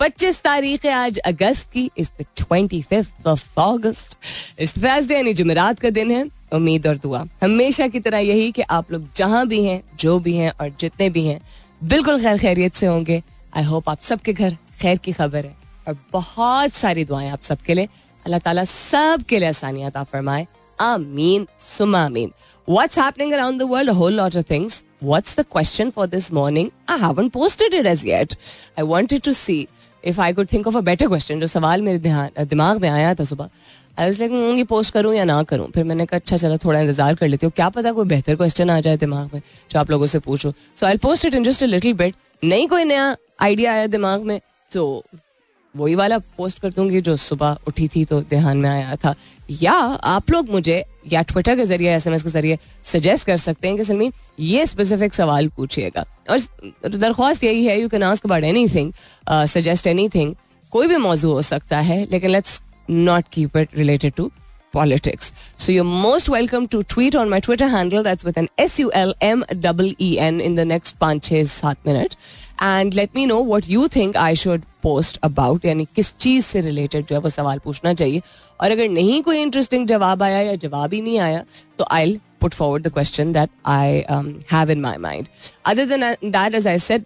पच्चीस तारीख है आज अगस्त की, इस ट्वेंटी फिफ्थ ऑफ़ अगस्त इस थर्सडे यानी जुमेरात का दिन है, उम्मीद और दुआ हमेशा की तरह यही कि आप लोग जहाँ भी हैं, जो भी हैं और जितने भी हैं, बिल्कुल खैर खैरियत से होंगे आई होप आप सबके घर खैर की खबर है और बहुत सारी दुआएँ आप सबके लिए अल्लाह ताला सब के लिए आसानियात आप फरमाए आमीन सुमा आमीन happening around the world? A whole lot of things. What's the question for this morning? I haven't posted it as yet. I wanted to see I could think of a better question जो सवाल मेरे दिमाग में आया था सुबह I was like ये post करूँ या ना करूँ? फिर मैंने कहा अच्छा चलो, थोड़ा इंतज़ार कर लेती हूँ। क्या पता कोई बेहतर क्वेश्चन आ जाए दिमाग में, जो आप लोगों से पूछो. So I post it in just a little bit नहीं कोई नया आइडिया आया दिमाग में तो वही वाला पोस्ट कर दूँगी जो सुबह उठी थी तो ध्यान में आया था या आप लोग मुझे, या ट्विटर के ज़रिए एसएमएस के ज़रिए सजेस्ट कर सकते हैं कि सलमीन, ये स्पेसिफिक सवाल पूछिएगा और दरख्वास्त यही है you can ask about anything suggest anything कोई भी मौजू हो सकता है, लेकिन let's not keep it related to politics. So you're most welcome to tweet on my Twitter handle. That's with an S U L M E E N, in the next पाँच छः सात minute and let me know what you think I should post about यानी किस चीज़ से related जो है वो सवाल पूछना चाहिए। और अगर नहीं कोई इंटरेस्टिंग जवाब आया या जवाब ही नहीं आया तो I put forward the question that I have in my mind other than that as I said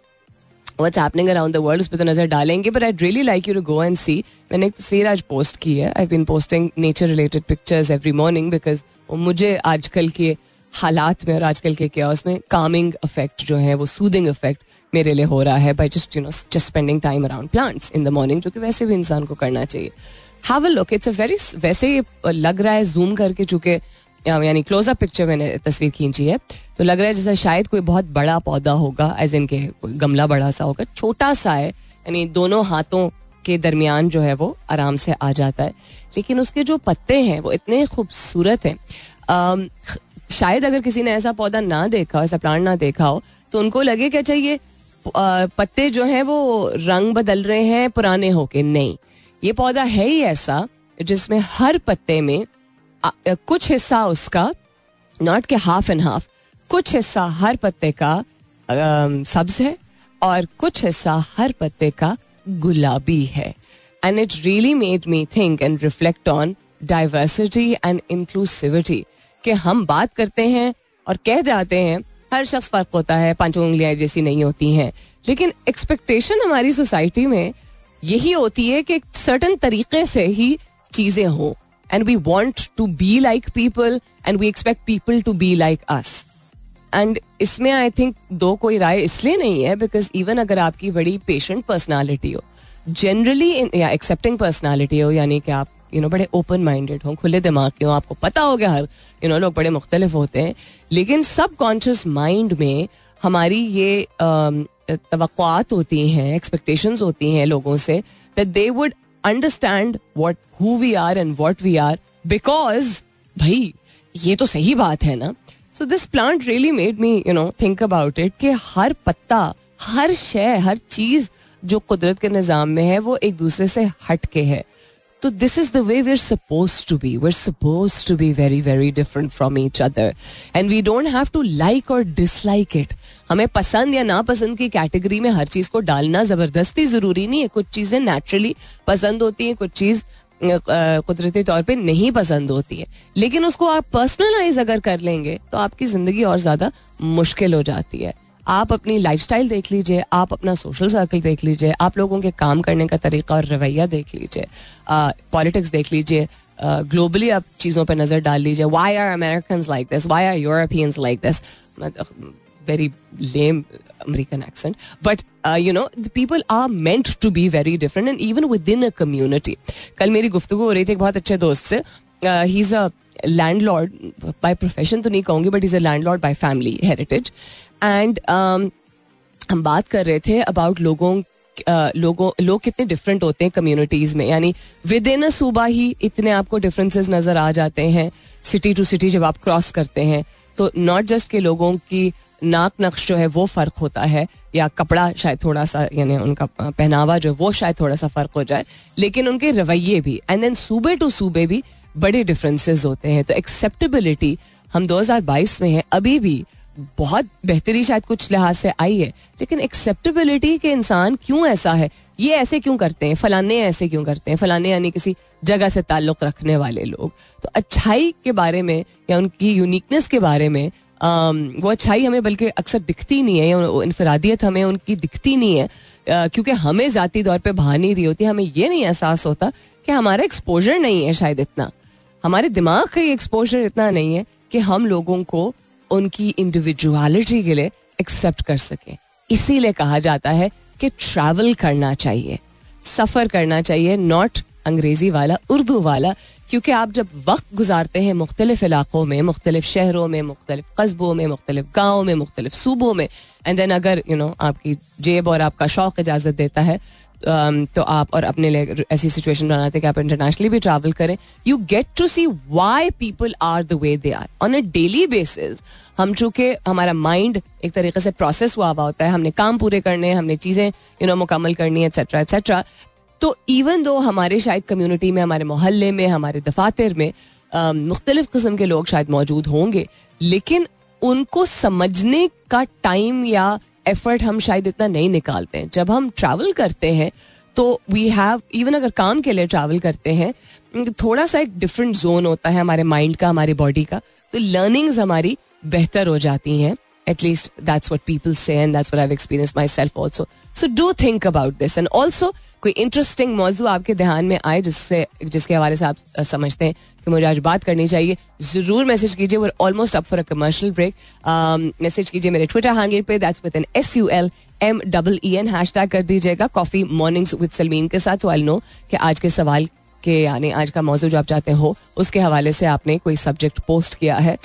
what's happening around the world, उस पर तो नज़र डालेंगे but I really like you to go and see मैंने एक तस्वीर आज post की है। I been posting nature related pictures every morning because वो मुझे आजकल के हालात में और आजकल के क्या उसमें कामिंग इफ़ेक्ट जो है, वो सूदिंग इफ़ेक्ट मेरे लिए हो रहा है by just you know just spending time around plants in the morning जो कि वैसे भी इंसान को करना चाहिए। Have a look it's a very वैसे लग रहा है जूम करके चूँकि यानी क्लोजअप पिक्चर मैंने तस्वीर खींची है तो लग रहा है जैसे शायद कोई बहुत बड़ा पौधा होगा एज इनके गमला बड़ा सा होगा, छोटा सा है, यानी दोनों हाथों के दरमियान जो है वो आराम से आ जाता है। लेकिन उसके जो पत्ते हैं, वो इतने खूबसूरत हैं। शायद अगर किसी ने ऐसा पौधा ना देखा, ऐसा प्लांट ना देखा हो तो उनको लगे कि अच्छा ये पत्ते जो हैं वो रंग बदल रहे हैं, पुराने होके। नहीं, ये पौधा है ही ऐसा जिसमें हर पत्ते में कुछ हिस्सा उसका नॉट के हाफ़ एंड हाफ़ कुछ हिस्सा हर पत्ते का सब्ज है और कुछ हिस्सा हर पत्ते का गुलाबी है। And it really made me think and reflect on diversity and inclusivity कि हम बात करते हैं और कह जाते हैं हर शख्स फ़र्क होता है, पाँचों उंगलियाँ जैसी नहीं होती हैं। लेकिन एक्सपेक्टेशन हमारी सोसाइटी में यही होती है कि सर्टन तरीके से ही चीज़ें हों। And we want to be like people and we expect people to be like us and इसमें आई थिंक दो कोई राय इसलिए नहीं है बिकॉज़ इवन अगर आपकी बड़ी पेशेंट पर्सनैलिटी हो जनरली या एक्सेप्टिंग पर्सनैलिटी हो, यानी कि आप यू नो बड़े ओपन माइंडेड हों, खुले दिमाग के हों, आपको पता हो गया हर यू नो लोग बड़े मुख्तलिफ़ होते हैं, लेकिन सब कॉन्शियस माइंड में हमारी ये तो होती हैं एक्सपेक्टेशंस होती हैं लोगों से that they would understand what who we are and what we are because भाई, ये तो सही बात है ना? So this plant really made me you know think about it कि हर पत्ता, हर शय, हर चीज़ जो कुदरत के निज़ाम में है, वो एक दूसरे से हट के है। तो this is the way we are suppose to be we are suppose to be very very different from each other and we don't have to like और डिसलाइक इट हमें पसंद या नापसंद की कैटेगरी में हर चीज़ को डालना ज़बरदस्ती ज़रूरी नहीं है। कुछ चीज़ें नेचुरली पसंद होती हैं, कुछ चीज़ कुदरती तौर पे नहीं पसंद होती है। लेकिन उसको आप पर्सनलाइज अगर कर लेंगे तो आपकी ज़िंदगी और ज़्यादा मुश्किल हो जाती है। आप अपनी लाइफस्टाइल देख लीजिए आप अपना सोशल सर्कल देख लीजिए आप लोगों के काम करने का तरीका और रवैया देख लीजिए पॉलिटिक्स देख लीजिए ग्लोबली आप चीज़ों पर नज़र डाल लीजिए why are American like this why are Europeans like this very lame accent. But, uh, you know, the people are meant to be very different and even within a community. कल मेरी गुफ्तु हो रही थी एक बहुत अच्छे दोस्त से ही is a landlord by profession तो नहीं कहूँगी but is a landlord by family heritage and हम बात कर रहे थे अबाउट लोगों लोगों, लोग कितने डिफरेंट होते हैं कम्युनिटीज में। यानी विद इन अ सूबा ही इतने आपको डिफरेंसेस नज़र आ जाते हैं सिटी टू सिटी जब आप क्रॉस करते हैं। तो नॉट जस्ट के लोगों की नाक नक्श जो है वो फ़र्क होता है, या कपड़ा शायद थोड़ा सा, यानी उनका पहनावा जो है वो शायद थोड़ा सा फ़र्क हो जाए, लेकिन उनके रवैये भी। एंड देन सूबे टू सूबे भी बड़े डिफरेंसेस होते हैं। तो एक्सेप्टेबिलिटी हम 2022 में है। अभी भी बहुत बेहतरी शायद कुछ लिहाज से आई है। लेकिन एक्सेप्टेबिलिटी के इंसान क्यों ऐसा है? ये ऐसे क्यों करते हैं? फलाने ऐसे क्यों करते हैं? फलाने यानी किसी जगह से ताल्लुक रखने वाले लोग। तो अच्छाई के बारे में या उनकी यूनिकनेस के बारे में वो अच्छाई हमें बल्कि अक्सर दिखती नहीं है या इनफरादियत हमें उनकी दिखती नहीं है। क्योंकि हमें ज़ाती तौर पर नहीं रही होती हमें ये नहीं एहसास होता कि हमारा एक्सपोजर नहीं है शायद इतना। हमारे दिमाग का एक्सपोजर इतना नहीं है कि हम लोगों को उनकी इंडिविजुअलिटी के लिए एक्सेप्ट कर सकें। इसीलिए कहा जाता है कि ट्रैवल करना चाहिए। सफ़र करना चाहिए नॉट अंग्रेज़ी वाला, उर्दू वाला, क्योंकि आप जब वक्त गुजारते हैं मुख्तलिफ़ इलाकों में, मुख्तलिफ़ शहरों में, मुख्तलिफ़ कस्बों में, मुख्तलिफ़ गाँव में, मुख्तलिफ़ सूबों में एंड देन अगर यू नो आपकी जेब और आपका शौक इजाज़त देता है तो आप और अपने लिए ऐसी सिचुएशन बनाते कि आप इंटरनेशनली भी ट्रैवल करें। You get to see why people are the way they are on a daily basis हम चूँकि हमारा माइंड एक तरीके से प्रोसेस हुआ हुआ होता है। हमने काम पूरे करने हमने चीज़ें यू नो मुकम्मल करनी एक्सेट्रा एक्सेट्रा तो इवन दो हमारे शायद कम्युनिटी में हमारे मोहल्ले में हमारे दफातर में um, मुख्तलिफ़ किस्म के लोग शायद मौजूद होंगे लेकिन उनको समझने का टाइम या एफर्ट हम शायद इतना नहीं निकालते हैं। जब हम ट्रैवल करते हैं तो वी हैव इवन अगर काम के लिए ट्रैवल करते हैं थोड़ा सा एक डिफरेंट जोन होता है हमारे माइंड का, हमारी बॉडी का। तो लर्निंग्स हमारी बेहतर हो जाती हैं। That's what people say and that's what I have experience myself also so do think about this and also कोई इंटरेस्टिंग मौजू आपके ध्यान में आए जिससे, जिसके हवाले से आप समझते हैं कि मुझे आज बात करनी चाहिए, ज़रूर मैसेज कीजिए। वो almost up for a commercial break message कीजिए मेरे ट्विटर हैंडल पे that's with N S U L M double E N hashtag कर दीजिएगा कॉफ़ी मॉर्निंग्स विद सलमीन के साथ। तो आई नो कि आज के सवाल के यानी आज का मौजूद जो आप चाहते हो उसके हवाले से आपने कोई सब्जेक्ट पोस्ट किया है।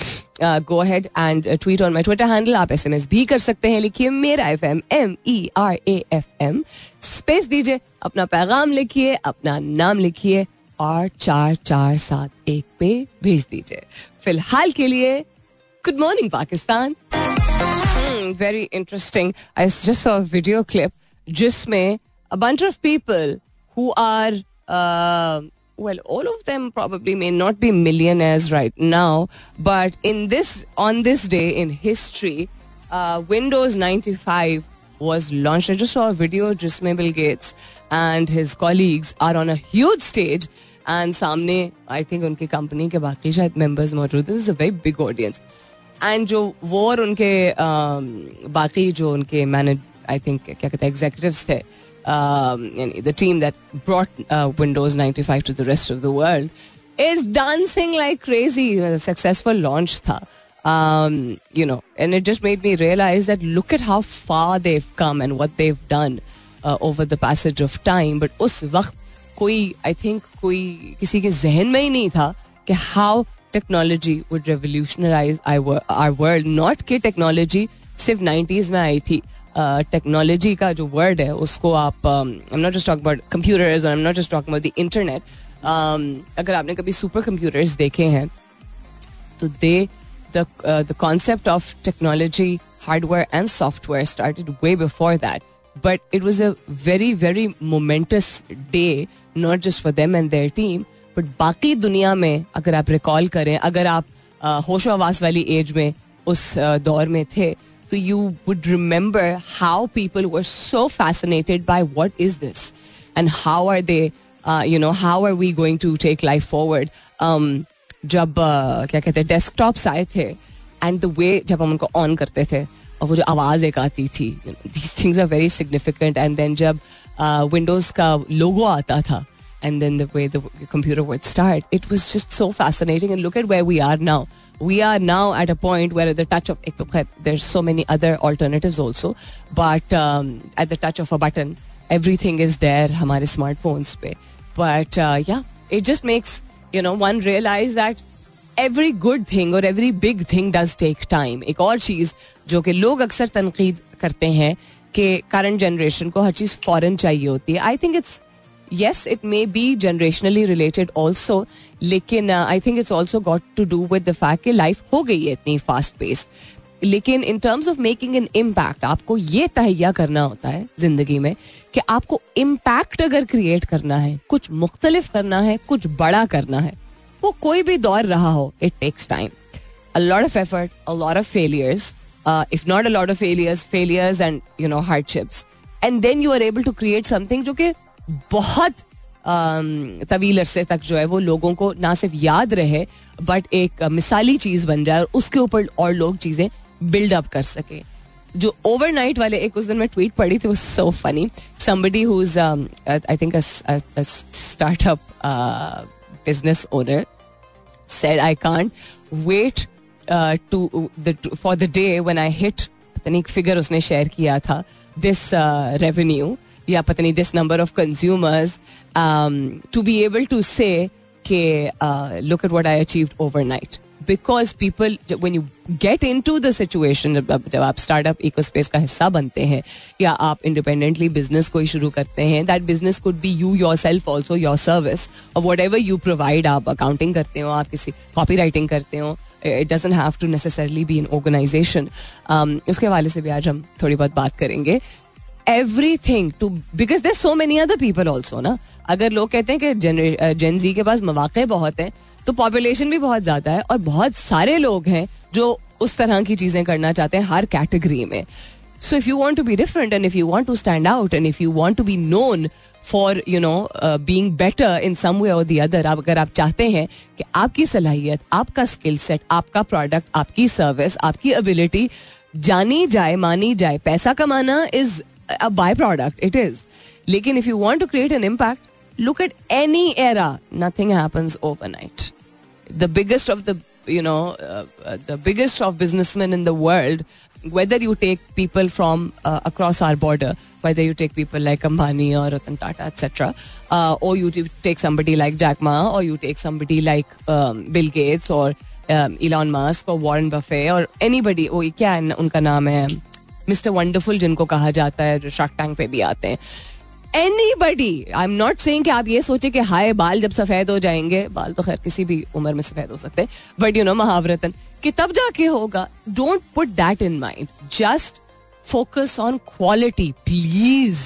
Go ahead and tweet on my Twitter handle आप एस एम एस भी कर सकते हैं लिखिए मेरा F M M E R A F M space दीजिए अपना पैगाम लिखिए अपना नाम लिखिए और चार चार सात एक पे भेज दीजिए। फ़िलहाल के लिए good morning Pakistan. Very interesting I just video clip जिसमें bunch of people who are uh, well all of them probably may not be millionaires right now but in this on this day in history uh, windows 95 was launched i just saw a video जिसमें bill gates and his colleagues are on a huge stage and सामने I think उनकी company के बाकी शायद members मौजूद हैं is a very big audience and जो वो और उनके um, बाकी जो उनके मैनेज आई थिंक क्या कहते हैं एग्जीक्यूटिव्स थे The team that brought Windows 95 to the rest of the world is dancing like crazy successful launch था um, you know, and it just made me realize that look at how far they've come and what they've done uh, over the passage of time. But उस वक्त कोई I think कोई किसी के जहन में ही नहीं था कि how technology would revolutionise our world not कि टेक्नोलॉजी सिर्फ नाइन्टीज में आई थी टेक्नोलॉजी uh, का जो वर्ड है उसको आप I not just talk about computers am not just talk about the internet अगर आपने कभी सुपर कंप्यूटर्स देखे हैं तो they the concept of technology hardware and software started way before that but it was a very very momentous day not just for them and their team but बाकी दुनिया में अगर आप रिकॉल करें अगर आप होशो आवास वाली एज में उस दौर में थे तो you would remember how people were so fascinated by what is this and how are they you know how are we going to take life forward जब uh, क्या कहते हैं डेस्कटॉप्स आए थे एंड द वे जब हम उनको on करते थे और वो जो आवाज़ एक आती थी these things are very significant and then जब विंडोज़ का लोगो आता था and then the way the computer would start. It was just so fascinating. And look at where we are now. We are now at a point where at the touch of there's so many other alternatives also, but um, at the touch of a button, everything is there. हमारे smartphones पे. But uh, yeah, it just makes you know one realize that every good thing और every big thing does take time एक और चीज जो कि लोग अक्सर तनकीद करते हैं कि करंट जनरेशन को हर चीज फॉरन चाहिए होती है I think it's yes it may be generationally related also लेकिन I think it's also got to do with कि लाइफ हो गई है इतनी फास्ट पेस्ड लेकिन in terms of making an impact आपको ये तहैया करना होता है ज़िंदगी में कि आपको इम्पैक्ट अगर क्रिएट करना है, कुछ मुख्तलिफ़ करना है, कुछ बड़ा करना है, वो कोई भी दौर रहा हो it takes time a lot of effort a lot of failures if not a lot of failures failures and you know hardships and then you are able to create something जो कि बहुत तवील अरसे तक जो है वो लोगों को ना सिर्फ़ याद रहे बट एक मिसाली चीज़ बन जाए और उसके ऊपर और लोग चीज़ें बिल्डअप कर सके। जो ओवरनाइट वाले एक उस दिन मैं ट्वीट पढ़ी थी वो so funny somebody who is I think startup business owner can't wait uh, to the for the day when I hit पता नहीं फिगर उसने शेयर किया था दिस रेवेन्यू या पता नहीं this number of consumers to be able to say look at what I achieved overnight because people when you get into the situation जब आप स्टार्टअप इकोस्पेस का हिस्सा बनते हैं, या आप इंडिपेंडेंटली बिज़नेस कोई शुरू करते हैं that business could be you yourself also your service और वट एवर यू प्रोवाइड आप अकाउंटिंग करते हो, आप किसी कॉपी राइटिंग करते हो it doesn't have to necessarily be in organization उसके हवाले से भी आज हम थोड़ी बहुत बात करेंगे। Everything to because there so many other people also ना अगर लोग कहते हैं कि जेन जी के पास मौाक़े बहुत हैं तो पॉपुलेशन भी बहुत ज़्यादा है और बहुत सारे लोग हैं जो उस तरह की चीज़ें करना चाहते हैं हर कैटेगरी में। So if you want to be different and if you want to stand out and if you want to be known for you know being better in some way और दी अदर आप, अगर आप चाहते हैं कि आपकी सलाहियत, आपका स्किल सेट आपका प्रोडक्ट आपकी सर्विस आपकी एबिलिटी जानी जाए, मानी जाए, पैसा कमाना is a byproduct it is लेकिन if you want to create an impact look at any era nothing happens overnight the biggest of the you know uh, uh, the biggest of businessmen in the world whether you take people from uh, across our border whether you take people like Ambani or Ratan Tata etc uh, or you take somebody like Jack Ma or you take somebody like um, Bill Gates or um, Elon Musk or Warren Buffett or anybody वो क्या है उनका नाम है Mister Wonderful, जिनको कहा जाता है, जो शार्क टैंक पे भी आते हैं। Anybody I am not saying आप ये सोचे कि हाय, बाल जब सफ़ेद हो जाएँगे, बाल तो खैर किसी भी उम्र में सफ़ेद हो सकते हैं बट यू नो महावरतन, कि तब जाके होगा। Don't put that in mind just focus on quality please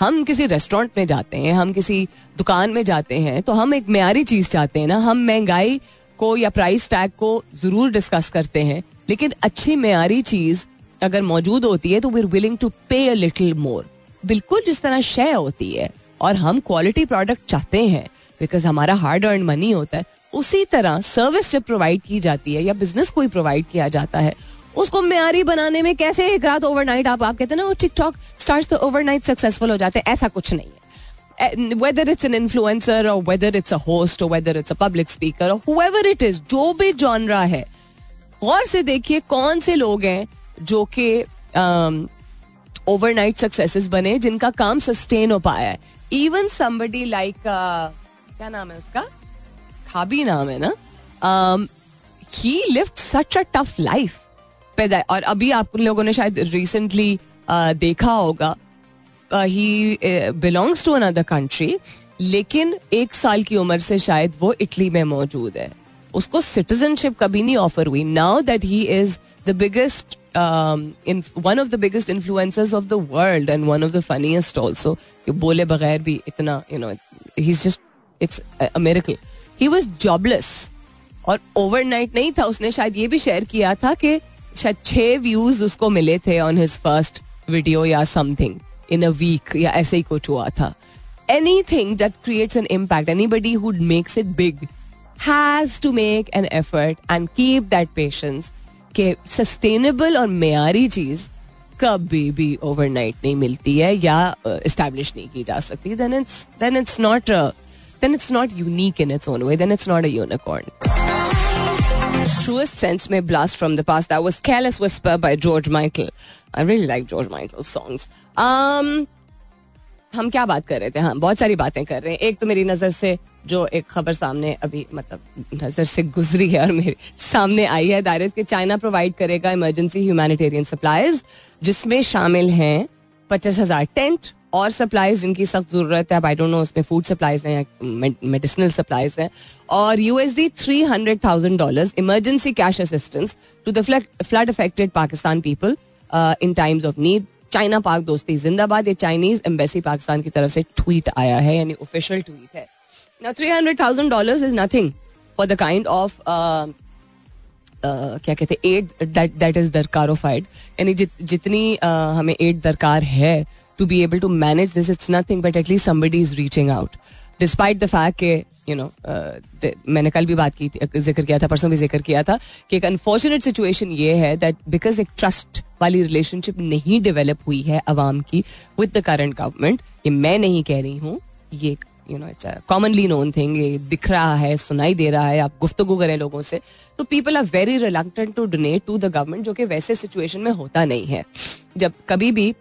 हम किसी रेस्टोरेंट में जाते हैं, हम किसी दुकान में जाते हैं तो हम एक म्यारी चीज़ चाहते हैं ना। हम महँगाई को या प्राइस टैग को ज़रूर डिस्कस करते हैं, लेकिन अच्छी म्यारी चीज़ अगर मौजूद होती है तो वी आर विलिंग टू पे अ लिटिल मोर बिल्कुल जिस तरह शय होती है और हम क्वालिटी प्रोडक्ट चाहते हैं बिकॉज़ हमारा हार्ड अर्न मनी होता है, उसी तरह सर्विस जब प्रोवाइड की जाती है या बिज़नेस कोई प्रोवाइड किया जाता है, उसको म्यारी बनाने में कैसे एक रात ओवरनाइट आप आप कहते हैं ना, वो टिकटॉक तो ओवरनाइट सक्सेसफुल हो जाते हैं, ऐसा कुछ नहीं है। वेदर इट्स एन इन्फ्लुएंसर और वेदर इट्स अ होस्ट और whether it's a public speaker और हुएवर इट इज़ जो भी जॉनरा है, गौर से देखिए कौन से लोग हैं जो कि ओवरनाइट सक्सेसेस बने जिनका काम सस्टेन हो पाया है। इवन समबडी लाइक क्या नाम है उसका? खाबी नाम है ना? He lived such a tough life पैदा और अभी आप लोगों ने शायद रिसेंटली uh, देखा होगा। He belongs to another country लेकिन एक साल की उम्र से शायद वो इटली में मौजूद है। उसको सिटीजनशिप कभी नहीं ऑफ़र हुई। Now that he is the biggest one of the biggest influencers of the world and one of the funniest also कि बोले बगैर भी इतना you know he just it's a miracle he was jobless और overnight नहीं था उसने शायद ये भी शेयर किया था कि शायद छह व्यूज़ उसको मिले थे ऑन हिज फ़र्स्ट वीडियो या समथिंग इन अ वीक या ऐसे ही कुछ हुआ था anything that creates an impact anybody who makes it big has to make an effort and keep that patience के सस्टेनेबल और मेयारी चीज़ कभी भी ओवरनाइट नहीं मिलती है या इस्टेब्लिश नहीं की जा सकती then it's then it's not then it's not unique in its own way. Then it's not a unicorn. Truest sense may blast from the past. That was Careless Whisper by George Michael. I really like George Michael's songs. Um, हम क्या बात कर रहे थे हाँ बहुत सारी बातें कर रहे हैं एक तो मेरी नज़र से जो एक खबर सामने अभी मतलब नज़र से गुजरी है और मेरे सामने आई है दायरे कि चाइना प्रोवाइड करेगा इमरजेंसी ह्यूमैनिटेरियन सप्लाईज जिसमें शामिल हैं पचास हज़ार टेंट और सप्लाईज जिनकी सख्त ज़रूरत है। आई डोंट नो उसमें फ़ूड सप्लाईज हैं या मेडिसिनल सप्लाईज हैं। और USD three hundred thousand dollar emergency cash assistance to the flood affected Pakistan people in times of need China Pak दोस्ती जिंदाबाद, ये चाइनीज़ एम्बेसी पाकिस्तान की तरफ़ से ट्वीट आया है, यानी ऑफिशियल ट्वीट है। Now, 300,000 dollars is nothing for the kind of uh, uh, क्या कहते हैं एड दैट दैट इज़ दरकारोफाइड यानी जित, जितनी uh, हमें एड दरकार है to be able to manage this it's nothing but at least somebody is reaching out despite the fact के यू नो मैंने कल भी बात की ज़िक्र किया था परसों भी ज़िक्र किया था कि एक अनफॉर्चुनेट सिचुएशन ये है दैट बिकॉज़ एक ट्रस्ट वाली रिलेशनशिप नहीं डेवलप हुई है अवाम की विद द करंट गवर्नमेंट ये मैं नहीं कह रही हूँ ये you know it's commonly known thing ये दिख रहा है, सुनाई दे रहा है, आप गुफ्तगु करें लोगों से तो people are very reluctant to donate to the government जो कि वैसे सिचुएशन में होता नहीं है। जब कभी भी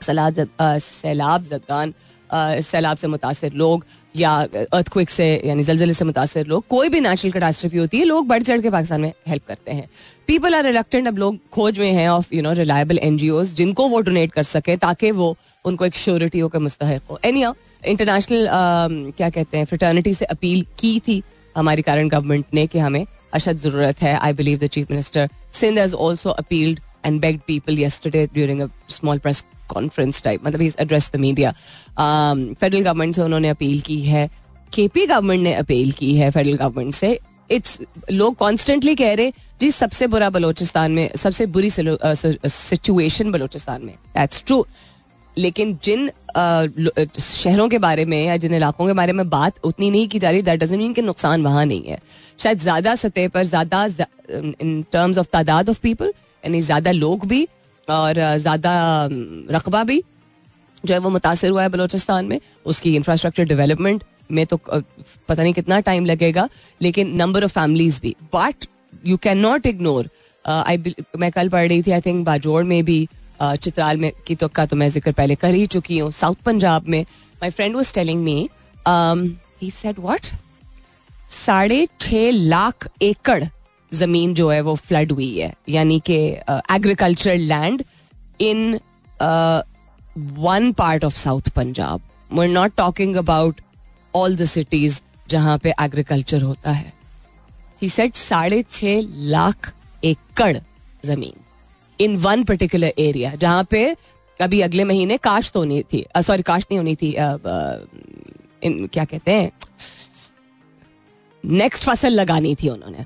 सैलाब जदगान सैलाब से मुतासर लोग या अर्थक्विक से, यानी जलजले से मुतासर लोग, कोई भी नेचुरल कैटास्ट्रफी होती है, लोग बढ़ चढ़ के पाकिस्तान में हेल्प करते हैं। पीपल आर रिलक्टेंट अब लोग खोज में हैं of you know reliable N जिनको वो डोनेट कर सके, ताकि वो, उनको एक श्योरिटी हो, के मुस्तक हो। एनी इंटरनेशनल क्या कहते हैं फ्रटर्निटी से अपील की थी हमारी करंट गवर्नमेंट ने कि हमें अशद ज़रूरत है। I believe the chief minister Sindh has also appealed and begged people yesterday during a small press conference type मतलब he address the media federal government से उन्होंने अपील की है। केपी गवर्नमेंट ने अपील की है फेडरल गवर्नमेंट से। It's लोग कॉन्स्टेंटली कह रहे जी सबसे बुरा बलोचिस्तान में, सबसे बुरी सिचुएशन बलोचिस्तान में। दैट्स ट्रू लेकिन जिन शहरों के बारे में या जिन इलाकों के बारे में बात उतनी नहीं की जा रही दैट डजंट मीन कि नुकसान वहाँ नहीं है। शायद ज़्यादा सतह पर, ज़्यादा इन टर्म्स ऑफ़ तादाद ऑफ़ पीपल यानी ज़्यादा लोग भी और ज़्यादा रकबा भी जो है वो मुतासर हुआ है बलोचिस्तान में। उसकी इंफ्रास्ट्रक्चर डेवलपमेंट में तो पता नहीं कितना टाइम लगेगा, लेकिन नंबर ऑफ़ फैमिलीज़ भी। But you can not ignore I मैं कल पढ़ रही थी आई थिंक बाजोड़ में भी चित्राल में की तो का तो मैं ज़िक्र पहले कर ही चुकी हूँ। साउथ पंजाब में my friend was telling me he said what साढ़े छह लाख एकड़ ज़मीन जो है वो फ्लड हुई है। यानी कि agricultural land in one part of South Punjab we not talking about all the cities जहाँ पे एग्रीकल्चर होता है। ही सेट साढ़े छह लाख एकड़ ज़मीन। इन वन पर्टिकुलर एरिया जहाँ पे अभी अगले महीने काश्त होनी थी सॉरी काश्त नहीं होनी थी इन, क्या कहते हैं नेक्स्ट फ़सल लगानी थी उन्होंने।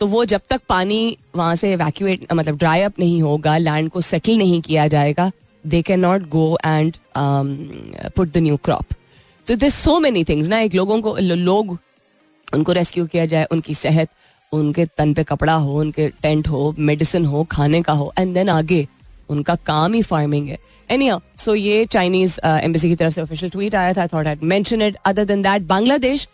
तो वो जब तक पानी वहाँ से वैक्यूएट मतलब ड्राई अप नहीं होगा लैंड को सेटल नहीं किया जाएगा they can not go and put the new crop तो दिस सो मेनी थिंग्स ना, एक लोगों को लोग उनको रेस्क्यू किया जाए, उनकी सेहत उनके तन पे कपड़ा हो उनके टेंट हो मेडिसिन हो खाने का हो एंड देन आगे उनका काम ही फ़ार्मिंग है। एनी सो ये चाइनीज़ एम्बेसी uh, की तरफ़ से ऑफिशियल ट्वीट आया था thought I mention it other than that Bangladesh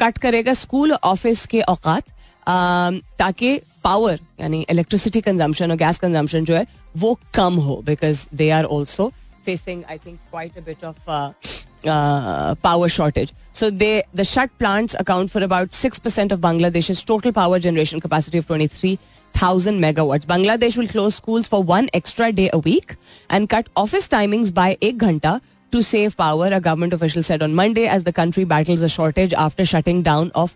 cut करेगा स्कूल ऑफ़िस के औकात um, ताकि पावर यानी इलेक्ट्रिसिटी कंजम्पशन और गैस कंजम्पशन जो है वो कम हो because they are also facing I think quite a bit of uh, uh, power shortage. So they the shut plants account for about 6% of Bangladesh's total power generation capacity of 23,000 megawatts. Bangladesh will close schools for one extra day a week and cut office timings by एक घंटा to save power, a government official said on Monday as the country battles a shortage after shutting down of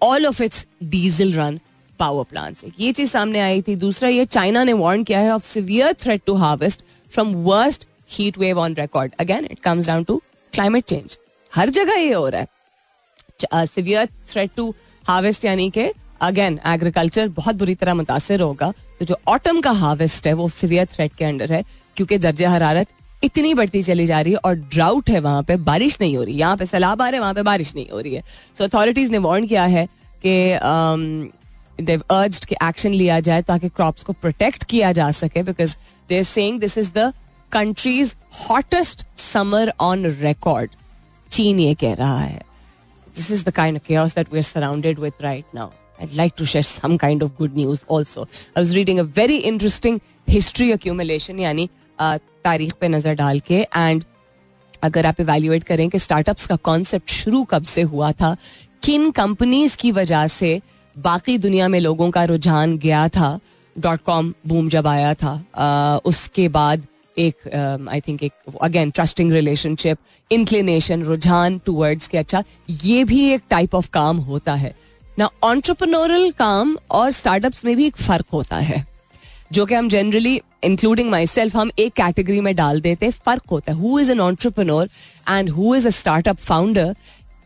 all of its diesel run power plants ये चीज सामने आई थी दूसरा ये China ने warn किया है of severe threat to harvest from worst heat wave on record again it comes down to climate change हर जगह ये हो रहा है। सिवियर थ्रेट टू हार्वेस्ट यानी कि अगेन एग्रीकल्चर बहुत बुरी तरह मुतासर होगा। तो जो ऑटम का हार्वेस्ट है, वो सिवियर थ्रेट के अंडर है, क्योंकि दर्जा हरारत इतनी बढ़ती चली जा रही है और ड्राउट है वहाँ पे, बारिश नहीं हो रही। यहाँ पे सैलाब आ रहे हैं, वहाँ पे बारिश नहीं हो रही है। सो अथॉरिटीज ने वार्न किया है कि देव अर्ज्ड कि एक्शन लिया जाए ताकि क्रॉप्स को प्रोटेक्ट किया जा सके because they saying this is the countries hottest summer on record चीन ये कह रहा है this is the kind of chaos that we're surrounded with right now. I'd like to share some kind of good news also. I was reading a very interesting history accumulation यानी तारीख पे नज़र डाल के एंड अगर आप evaluate करें कि स्टार्टअप्स का कॉन्सेप्ट शुरू कब से हुआ था किन कंपनीज़ की वजह से बाकी दुनिया में लोगों का रुझान गया था डॉट कॉम बूम जब आया था आ, उसके बाद एक आई um, थिंक एक अगेन ट्रस्टिंग रिलेशनशिप इंक्लिनेशन रुझान टूवर्ड्स के अच्छा ये भी एक टाइप ऑफ़ काम होता है। ना ऑन्टरप्रनोरल काम और स्टार्टअप्स में भी एक फ़र्क होता है। जो कि हम जनरली इंक्लूडिंग माई सेल्फ हम एक कैटेगरी में डाल देते फ़र्क होता है। Who is an entrepreneur and who is a startup founder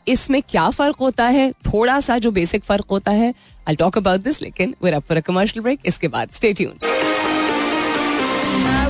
इसमें क्या फ़र्क होता है? थोड़ा सा जो बेसिक फ़र्क होता है। आई टॉक अबाउट दिस लेकिन we're up for a commercial break इसके बाद stay tuned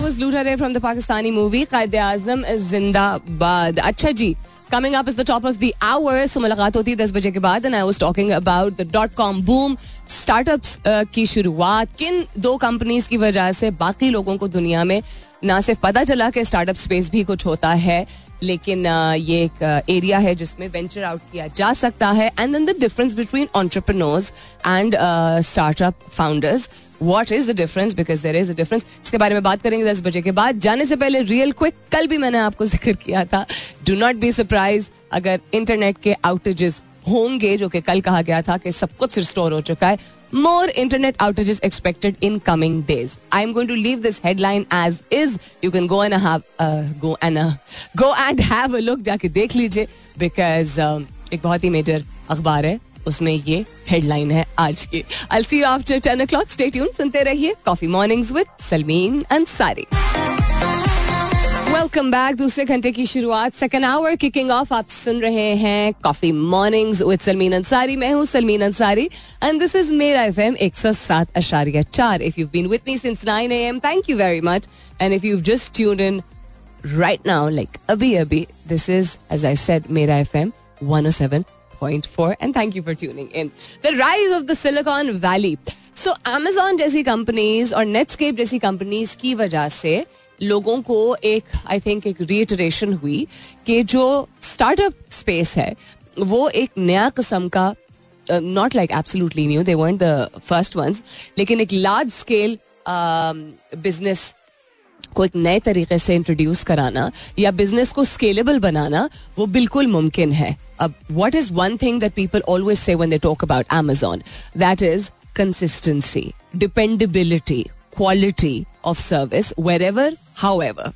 was Luta Ray from the Pakistani movie Qaid Azam, Zindabad. अच्छा जी coming up is the top of the hour so मुलाकात होती है दस बजे के बाद and I was talking about the dot com boom startups की शुरुआत किन दो कंपनीज़ की वजह से बाकी लोगों को दुनिया में ना सिर्फ़ पता चला कि स्टार्टअप स्पेस भी कुछ होता है लेकिन ये एक एरिया है जिसमें वेंचर आउट किया जा सकता है. And the difference between entrepreneurs and startup founders what is the difference because there is a difference इसके बारे में बात करेंगे दस बजे के बाद. जाने से पहले रियल क्विक कल भी मैंने आपको ज़िक्र किया था. डू नॉट बी सरप्राइज़ अगर इंटरनेट के आउटेजेस होंगे, जो कि कल कहा गया था कि सब कुछ रिस्टोर हो चुका है। More internet outage is expected in coming days I am going to leave this headline as is you can go and go go and have a look जाके देख लीजिए बिकॉज़ um, एक बहुत ही मेजर अखबार है। उसमें ये हेडलाइन है आज की। I after ten o'clock stay tuned सुनते रहिए coffee mornings with Salmeen Ansari welcome back दूसरे घंटे की शुरुआत सेकेंड आवर किकिंग ऑफ़ आप सुन रहे हैं coffee mornings with Salmeen Ansari मैं हूँ Salmeen Ansari and this is मेरा F M if you been with me since nine a thank you very much and if you just tune in right now like अभी अभी this is as I said मेरा F M one o seven point four and thank you for tuning in the rise of the Silicon Valley so Amazon जैसी companies और Netscape जैसी companies की वजह से लोगों को एक आई थिंक एक रिएटरेशन हुई कि जो स्टार्टअप स्पेस है, वो एक नया किस्म का not like absolutely new they were the first ones लेकिन एक लार्ज स्केल बिज़नेस को एक नए तरीके से इंट्रोड्यूस कराना या बिज़नेस को स्केलेबल बनाना, वो बिल्कुल मुमकिन है। अब what is one thing that people always say when they talk about Amazon that is consistency dependability quality of service wherever however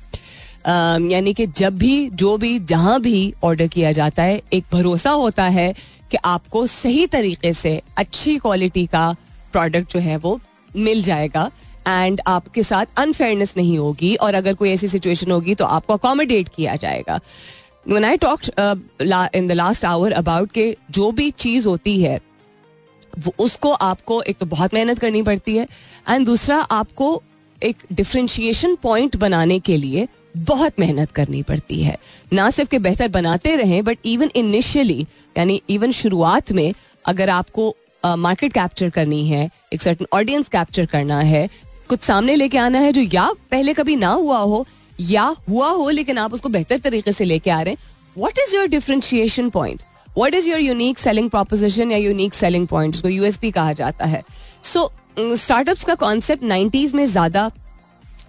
यानी कि जब भी, जो भी, जहाँ भी ऑर्डर किया जाता है, एक भरोसा होता है कि आपको सही तरीके से अच्छी क्वालिटी का प्रोडक्ट जो है वो मिल जाएगा एंड आपके साथ अनफेयरनेस नहीं होगी और अगर कोई ऐसी सिचुएशन होगी तो आपको अकोमोडेट किया जाएगा। When I talked in the last hour about के जो भी चीज़ होती है उसको आपको एक तो बहुत मेहनत करनी पड़ती है एंड दूसरा आपको एक डिफ्रेंशिएशन पॉइंट बनाने के लिए बहुत मेहनत करनी पड़ती है। ना सिर्फ़ के बेहतर बनाते रहें बट इवन इनिशियली यानी इवन शुरुआत में अगर आपको मार्केट uh, कैप्चर करनी है एक सर्टन ऑडियंस कैप्चर करना है कुछ सामने लेके आना है जो या पहले कभी ना हुआ हो या हुआ हो लेकिन आप उसको बेहतर तरीके से लेके आ रहे हैं what is your differentiation point what is your unique selling proposition या यूनिक सेलिंग पॉइंट जिसको यूएसपी कहा जाता है। सो स्टार्टअप्स का कॉन्सेप्ट नाइन्टीज में ज़्यादा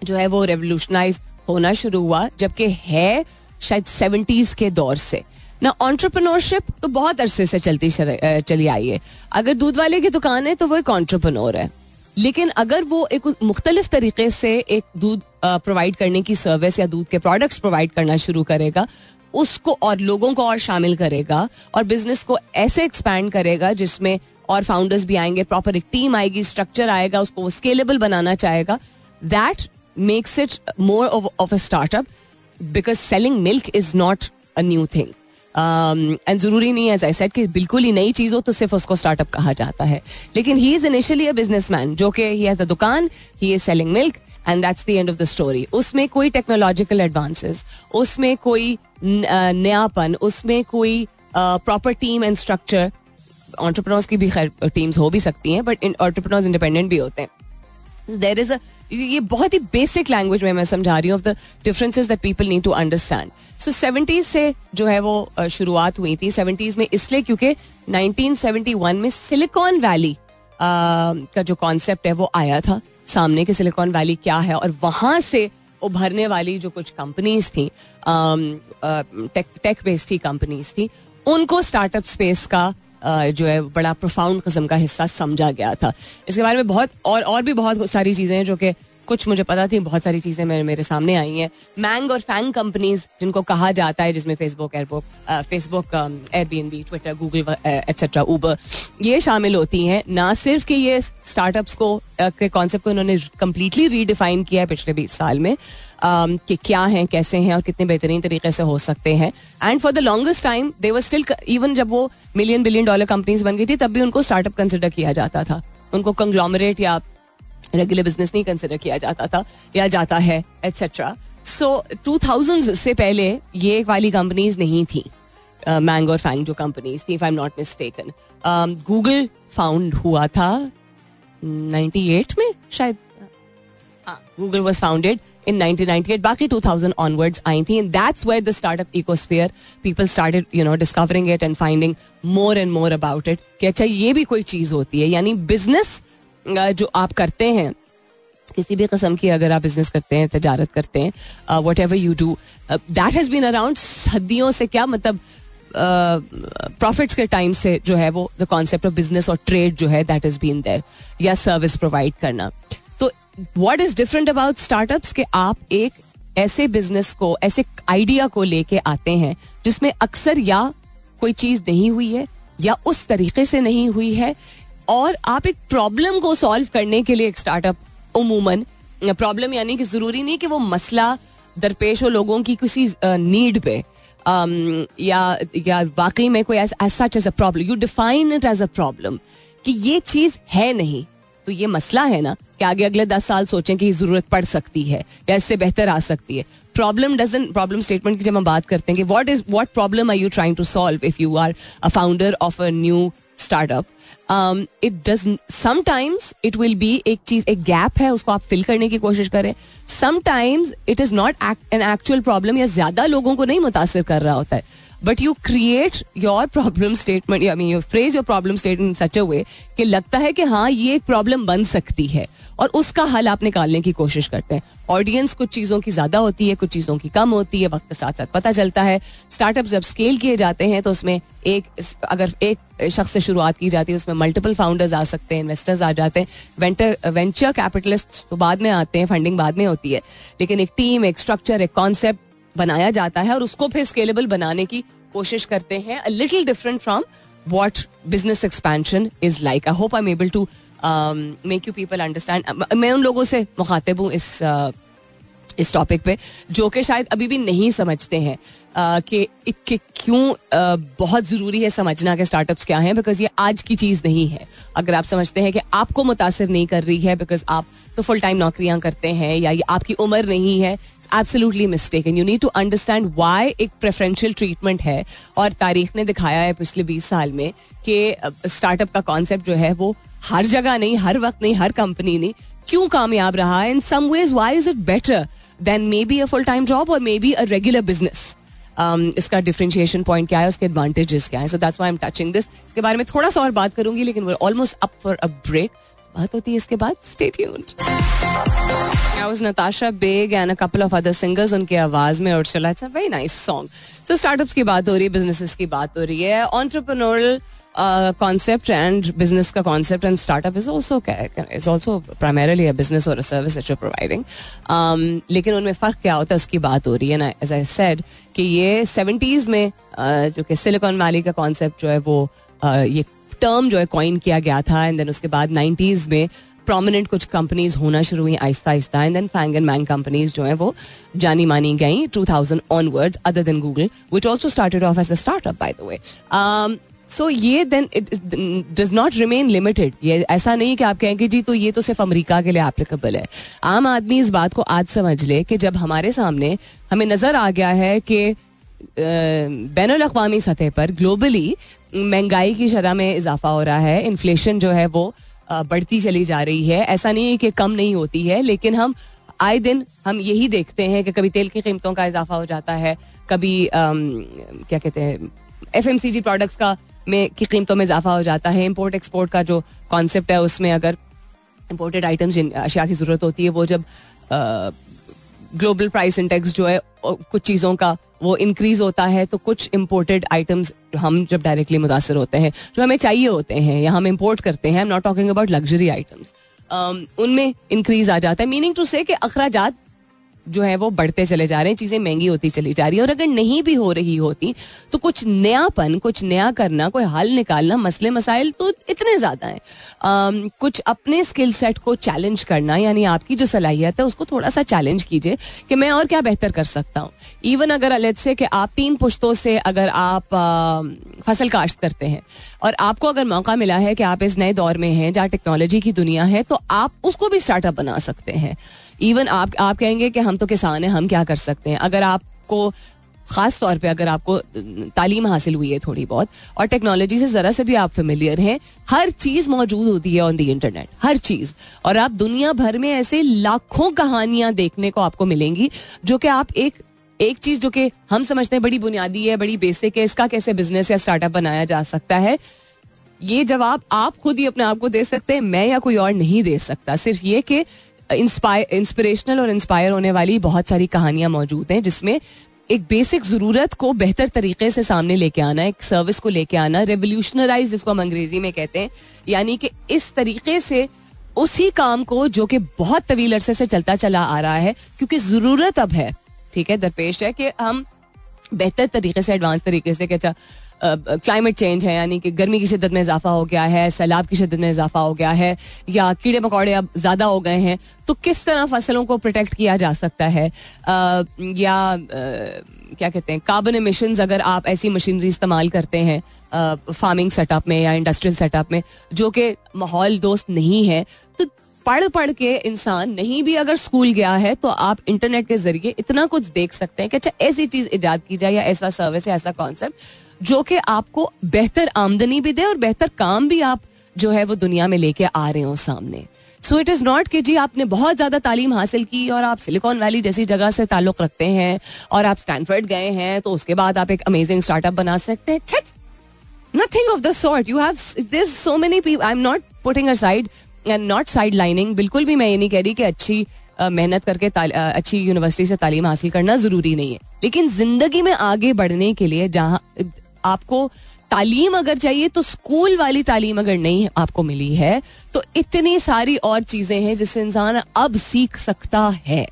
जो है वो रेवोल्यूशनाइज होना शुरू हुआ, जबकि है शायद सेवेंटीज के दौर से। ना ऑन्टरप्रनोरशिप तो बहुत अरसे से चलती चली आई है। अगर दूध वाले की दुकान है तो वो एक ऑन्टरप्रनोर है। लेकिन अगर वो एक मुख्तलिफ़ तरीके से एक दूध प्रोवाइड करने की सर्विस या दूध के प्रोडक्ट्स प्रोवाइड करना शुरू करेगा उसको और लोगों को और शामिल करेगा और बिज़नेस को ऐसे एक्सपैंड करेगा जिसमें और फाउंडर्स भी आएँगे प्रॉपर एक टीम आएगी स्ट्रक्चर आएगा, उसको स्केलेबल बनाना चाहेगा। That makes it more of a startup because selling milk is not a new thing and ज़रूरी नहीं है सेट कि बिल्कुल ही नई चीज़ हो तो सिर्फ़ उसको स्टार्टअप कहा जाता है। लेकिन he is initially a businessman जो कि ही हैज़ अ दुकान he is selling milk and that's the end of the story उसमें कोई टेक्नोलॉजिकल एडवांसेस उसमें कोई नयापन, उसमें कोई proper team and structure entrepreneurs की भी खैर टीम्स हो भी सकती हैं बट ऑन्टरप्रनोर्स इंडिपेंडेंट भी होते हैं। देर इज़ अ ये बहुत ही बेसिक लैंग्वेज में मैं समझा रही हूँ of the differences that people need to understand so seventies से जो है वो शुरुआत हुई थी सेवेंटीज में इसलिए क्योंकि 1971 में सिलिकॉन वैली का जो कॉन्सेप्ट है वो आया था। सामने के सिलिकॉन वैली क्या है और वहाँ से उभरने वाली जो कुछ कंपनीज़ थी टेक बेस्ड थी कंपनीज़ थी, उनको स्टार्टअप स्पेस का जो है, बड़ा प्रोफाउंड कस्म का हिस्सा समझा गया था। इसके बारे में बहुत, और और भी बहुत सारी चीज़ें हैं जो कि कुछ मुझे पता थी, बहुत सारी चीज़ें मेरे मेरे सामने आई हैं। मैंग और फैंग कंपनीज़ जिनको कहा जाता है, जिसमें Facebook yearbook Facebook Airbnb Twitter Google etcetera Uber ये शामिल होती हैं। ना सिर्फ़ कि ये स्टार्टअप्स को के कॉन्सेप्ट को इन्होंने कम्प्लीटली रीडिफाइन किया है पिछले बीस साल में कि क्या हैं, कैसे हैं और कितने बेहतरीन तरीके से हो सकते हैं। And for the longest time they were still even जब वो मिलियन बिलियन डॉलर कंपनीज़ बन गई थी, तब भी उनको स्टार्टअप कंसिडर किया जाता था। उनको कंग्लोमरेट या रेगुलर बिज़नेस नहीं कंसिडर किया जाता था या जाता है एट्सेट्रा सो टू थाउज़ेंड से पहले ये वाली कंपनीज़ नहीं थी. मैंग और फैंग जो कंपनीज़ थी if I am not mistaken Google found हुआ था 98 में शायद. गूगल वॉज़ फाउंडेड इन 1998 बाकी 2000 ऑनवर्ड्स आई थी and that's where the startup ecosphere people started you know discovering it and finding more and more about it कि अच्छा ये भी कोई चीज़ होती है, यानी बिज़नेस जो आप करते हैं, किसी भी कस्म की अगर आप बिज़नेस करते हैं, तजारत करते हैं whatever you do that has been around सदियों से क्या मतलब प्रॉफिट्स के टाइम से जो है वो द कॉन्सेप्ट ऑफ़ बिज़नेस और ट्रेड जो है दैट इज़ बीन देयर या सर्विस प्रोवाइड करना। तो what is different about startups के आप एक ऐसे बिज़नेस को, ऐसे आइडिया को लेके आते हैं, जिसमें अक्सर या कोई चीज़ नहीं हुई है, या उस तरीके से नहीं हुई है और आप एक प्रॉब्लम को सॉल्व करने के लिए एक स्टार्टअप उमूमन प्रॉब्लम यानी कि ज़रूरी नहीं कि वो मसला दरपेश हो लोगों की किसी नीड पे। या या वाकई में कोई such as a problem you define it as a problem कि ये चीज़ है नहीं तो ये मसला है ना कि आगे अगले दस साल सोचें कि ज़रूरत पड़ सकती है, या इससे बेहतर आ सकती है। प्रॉब्लम डजन प्रॉब्लम स्टेटमेंट की जब हम बात करते हैं कि what is what problem are you trying to solve if you are a founder of a new startup it does sometimes it will be एक चीज़, एक गैप है, उसको आप फिल करने की कोशिश करें। Sometimes it is not an actual problem या ज़्यादा लोगों को नहीं मुतासर कर रहा होता है। But you create your problem statement I mean you phrase your problem statement such a way कि लगता है कि हाँ ये एक प्रॉब्लम बन सकती है। और उसका हल आप निकालने की कोशिश करते हैं। ऑडियंस कुछ चीज़ों की ज़्यादा होती है, कुछ चीज़ों की कम होती है, वक्त के साथ साथ पता चलता है। स्टार्टअप जब स्केल किए जाते हैं तो उसमें एक अगर एक शख्स से शुरुआत की जाती है, उसमें मल्टीपल फाउंडर्स आ सकते हैं इन्वेस्टर्स आ जाते हैं। वेंचर कैपिटलिस्ट तो बाद में आते हैं फंडिंग बाद में होती है। लेकिन एक टीम एक स्ट्रक्चर एक कॉन्सेप्ट बनाया जाता है और उसको फिर स्केलेबल बनाने की कोशिश करते हैं। A little different from what business expansion is like I hope I am able to make you people understand मैं उन लोगों से मुखातिब हूँ इस uh, इस टॉपिक पे जो कि शायद अभी भी नहीं समझते हैं uh, कि, क्यों uh, बहुत ज़रूरी है समझना कि स्टार्टअप्स क्या हैं बिकॉज़ ये आज की चीज़ नहीं है। अगर आप समझते हैं कि आपको मुतासर नहीं कर रही है बिकॉज़ आप तो फुल टाइम नौकरियाँ करते हैं या ये आपकी उम्र नहीं है absolutely mistake and you need to understand why एक प्रेफरेंशियल ट्रीटमेंट है और तारीख ने दिखाया है पिछले बीस साल में कि स्टार्टअप का कॉन्सेप्ट जो है वो हर जगह नहीं, हर वक्त नहीं, हर कंपनी नहीं, क्यों कामयाब रहा? है in some ways why is it better than maybe a full time job और maybe a regular business इसका डिफ्रेंशिएशन पॉइंट क्या है, उसके एडवांटेजेस क्या है? So that's I am touching this इसके बारे में थोड़ा सा और बात करूँगी, लेकिन वो almost up for a break बात होती है इसके बाद stay tuned Natasha Big and a couple of other singers उनके आवाज़ में और चला। It's a very nice song तो स्टार्टअप्स की बात हो रही है बिजनेसेस की बात हो रही है। ऑन्टरप्रनोरल कॉन्सेप्ट एंड बिज़नेस का concept and startup is also is also primarily a business और सर्विस दैट यू प्रोवाइडिंग लेकिन उनमें फ़र्क क्या होता है उसकी बात हो रही है ना। एज आई सेड कि ये सेवेंटीज़ में uh, जो कि सिलिकॉन वैली का कॉन्सेप्ट जो है वो uh, ये टर्म जो है कॉइन किया गया था एंड देन उसके बाद नाइन्टीज़ में प्रोमिनेंट कुछ कंपनीज़ होना शुरू हुई, आहिस्ता आहिस्ता and then FAANG and MAANG companies जो है वो जानी मानी गई two thousand onwards other than Google which also started off as a startup by the way so ये then it does not remain limited ये ऐसा नहीं कि आप कहेंगे जी तो ये तो सिर्फ़ अमेरिका के लिए एप्लीकेबल है। आम आदमी इस बात को आज समझ ले कि जब हमारे सामने हमें नज़र आ गया है कि बैन अवी सतह पर ग्लोबली महँगाई की शरह में इजाफा हो रहा है इन्फ्लेशन जो है वो बढ़ती चली जा रही है। ऐसा नहीं है कि कम नहीं होती है, लेकिन हम आए दिन हम यही देखते हैं कि कभी तेल की कीमतों का इजाफा हो जाता है, कभी क्या कहते हैं F M C G products का में की कीमतों में इजाफा हो जाता है। इम्पोर्ट एक्सपोर्ट का जो कॉन्सेप्ट है, उसमें अगर इम्पोर्टेड आइटम्स जिन अशिया की ज़रूरत होती है, वो जब ग्लोबल प्राइस इंडेक्स जो है कुछ चीज़ों का वो इंक्रीज होता है तो कुछ इम्पोर्टेड आइटम्स हम जब डायरेक्टली मुतासर होते हैं, जो हमें चाहिए होते हैं या हम इम्पोर्ट करते हैं I am not talking about luxury items उनमें इंक्रीज आ जाता है। मीनिंग टू से कि अखराजात जो है वो बढ़ते चले जा रहे हैं, चीज़ें महँगी होती चली जा रही है। और अगर नहीं भी हो रही होती तो कुछ नयापन, कुछ नया करना, कोई हल निकालना, मसले मसाइल तो इतने ज़्यादा हैं। कुछ अपने स्किल सेट को चैलेंज करना, यानी आपकी जो सलाहियत है, उसको थोड़ा सा चैलेंज कीजिए कि मैं और क्या बेहतर कर सकता हूँ। इवन अगर अलग से कि आप तीन पुश्तों से अगर आप फ़सल काश्त करते हैं, और आपको अगर मौका मिला है कि आप इस नए दौर में हैं, जहाँ टेक्नोलॉजी की दुनिया है तो आप उसको भी स्टार्टअप बना सकते हैं। इवन आप आप कहेंगे कि हम तो किसान हैं, हम क्या कर सकते हैं? अगर आपको, खास तौर पे अगर आपको, तालीम हासिल हुई है थोड़ी बहुत, और टेक्नोलॉजी से जरा से भी आप फेमिलियर हैं, हर चीज़ मौजूद होती है ऑन दी इंटरनेट हर चीज़। और आप दुनिया भर में ऐसे लाखों कहानियाँ देखने को आपको मिलेंगी, जो कि आप एक एक चीज़ जो कि हम समझते हैं बड़ी बुनियादी है, बड़ी बेसिक है, इसका कैसे बिज़नेस या स्टार्टअप बनाया जा सकता है। ये जवाब आप खुद ही अपने आप को दे सकते हैं, मैं या कोई और नहीं दे सकता। सिर्फ़ ये कि इंस्पिरेशनल और इंस्पायर होने वाली बहुत सारी कहानियाँ मौजूद हैं, जिसमें एक बेसिक ज़रूरत को बेहतर तरीके से सामने लेके आना, एक सर्विस को लेके आना रेवोल्यूशनराइज जिसको हम अंग्रेज़ी में कहते हैं, यानी कि इस तरीके से उसी काम को जो कि बहुत तवील अरसे से चलता चला आ रहा है, क्योंकि ज़रूरत अब है, ठीक है, दरपेश है कि हम बेहतर तरीके से एडवांस तरीके से अच्छा क्लाइमेट चेंज है, यानी कि गर्मी की शिद्दत में इजाफा हो गया है, सैलाब की शिद्दत में इजाफा हो गया है, या कीड़े मकोड़े अब ज़्यादा हो गए हैं तो किस तरह फ़सलों को प्रोटेक्ट किया जा सकता है? या क्या कहते हैं कार्बन एमिशन अगर आप ऐसी मशीनरी इस्तेमाल करते हैं फ़ार्मिंग सेटअप में या इंडस्ट्रियल सेटअप में, जो कि माहौल दोस्त नहीं है तो पढ़ पढ़ के इंसान नहीं भी अगर स्कूल गया है तो आप इंटरनेट के ज़रिए इतना कुछ देख सकते हैं कि अच्छा ऐसी चीज़ इजाद की जाए या ऐसा सर्विस या ऐसा कॉन्सेप्ट जो कि आपको बेहतर आमदनी भी दे और बेहतर काम भी आप जो है वो दुनिया में लेके आ रहे हो सामने। सो इट इज़ नॉट कि जी आपने बहुत ज़्यादा तालीम हासिल की और आप सिलिकॉन वैली जैसी जगह से ताल्लुक रखते हैं और आप स्टैनफर्ड गए हैं तो उसके बाद आप एक अमेजिंग स्टार्टअप बना सकते हैं। Nothing of the sort you have this so many people I am not putting aside and not sidelining बिल्कुल भी मैं ये नहीं कह रही कि अच्छी मेहनत करके अच्छी यूनिवर्सिटी से तालीम हासिल करना ज़रूरी नहीं है। लेकिन ज़िंदगी में आगे बढ़ने के लिए जहाँ आपको तालीम अगर चाहिए तो स्कूल वाली तालीम अगर नहीं आपको मिली है तो इतनी सारी और चीज़ें हैं जिससे इंसान अब सीख सकता है।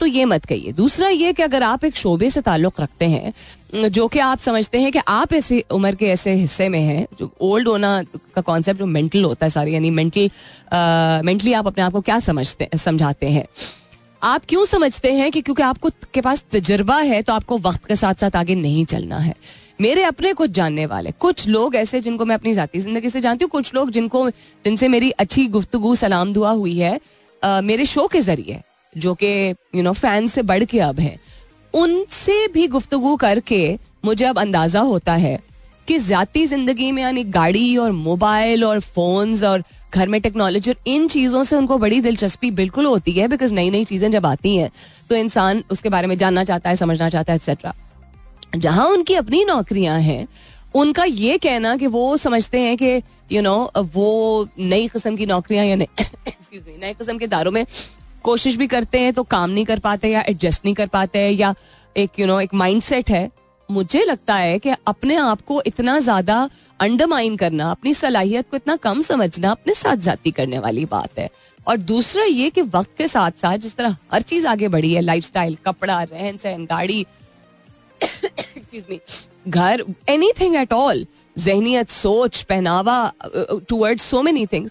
तो ये मत कहिए। दूसरा ये कि अगर आप एक शोबे से ताल्लुक रखते हैं, जो कि आप समझते हैं कि आप ऐसे उम्र के ऐसे हिस्से में हैं, जो ओल्ड होना का कॉन्सेप्ट जो मेंटल होता है सारी, यानी मेंटल मेंटली आप अपने आप को क्या समझते, समझाते हैं। आप क्यों समझते हैं कि क्योंकि आपको के पास तजर्बा है तो आपको वक्त के साथ साथ आगे नहीं चलना है। मेरे अपने कुछ जानने वाले कुछ लोग ऐसे जिनको मैं अपनी जाती ज़िंदगी से जानती हूँ कुछ लोग जिनको जिनसे मेरी अच्छी गुफ्तगु सलाम दुआ हुई है आ, मेरे शो के ज़रिए जो कि यू नो फ़ैन से बढ़ के अब है। उनसे भी गुफ्तगु करके मुझे अब अंदाज़ा होता है कि जाती ज़िंदगी में यानी गाड़ी और मोबाइल और फोन्स और घर में टेक्नोलॉजी और इन चीज़ों से उनको बड़ी दिलचस्पी बिल्कुल होती है बिकॉज़ नई नई चीज़ें जब आती हैं तो इंसान उसके बारे में जानना चाहता है समझना चाहता है एक्सेट्रा जहाँ उनकी अपनी नौकरियाँ हैं उनका ये कहना कि वो समझते हैं कि यू नो वो नई किस्म की नौकरियाँ या नए किस्म के दारों में कोशिश भी करते हैं तो काम नहीं कर पाते या एडजस्ट नहीं कर पाते या एक यू you नो know, एक माइंडसेट है। मुझे लगता है कि अपने आप को इतना ज़्यादा अंडरमाइन करना अपनी सलाहियत को इतना कम समझना अपने साथ जाती करने वाली बात है। और दूसरा ये कि वक्त के साथ साथ जिस तरह हर चीज़ आगे बढ़ी है लाइफस्टाइल कपड़ा रहन सहन गाड़ी एक्सक्यूज मी घर एनीथिंग एट ऑल जहनीत सोच, पहनावा टूवर्ड सो मेनी थिंग्स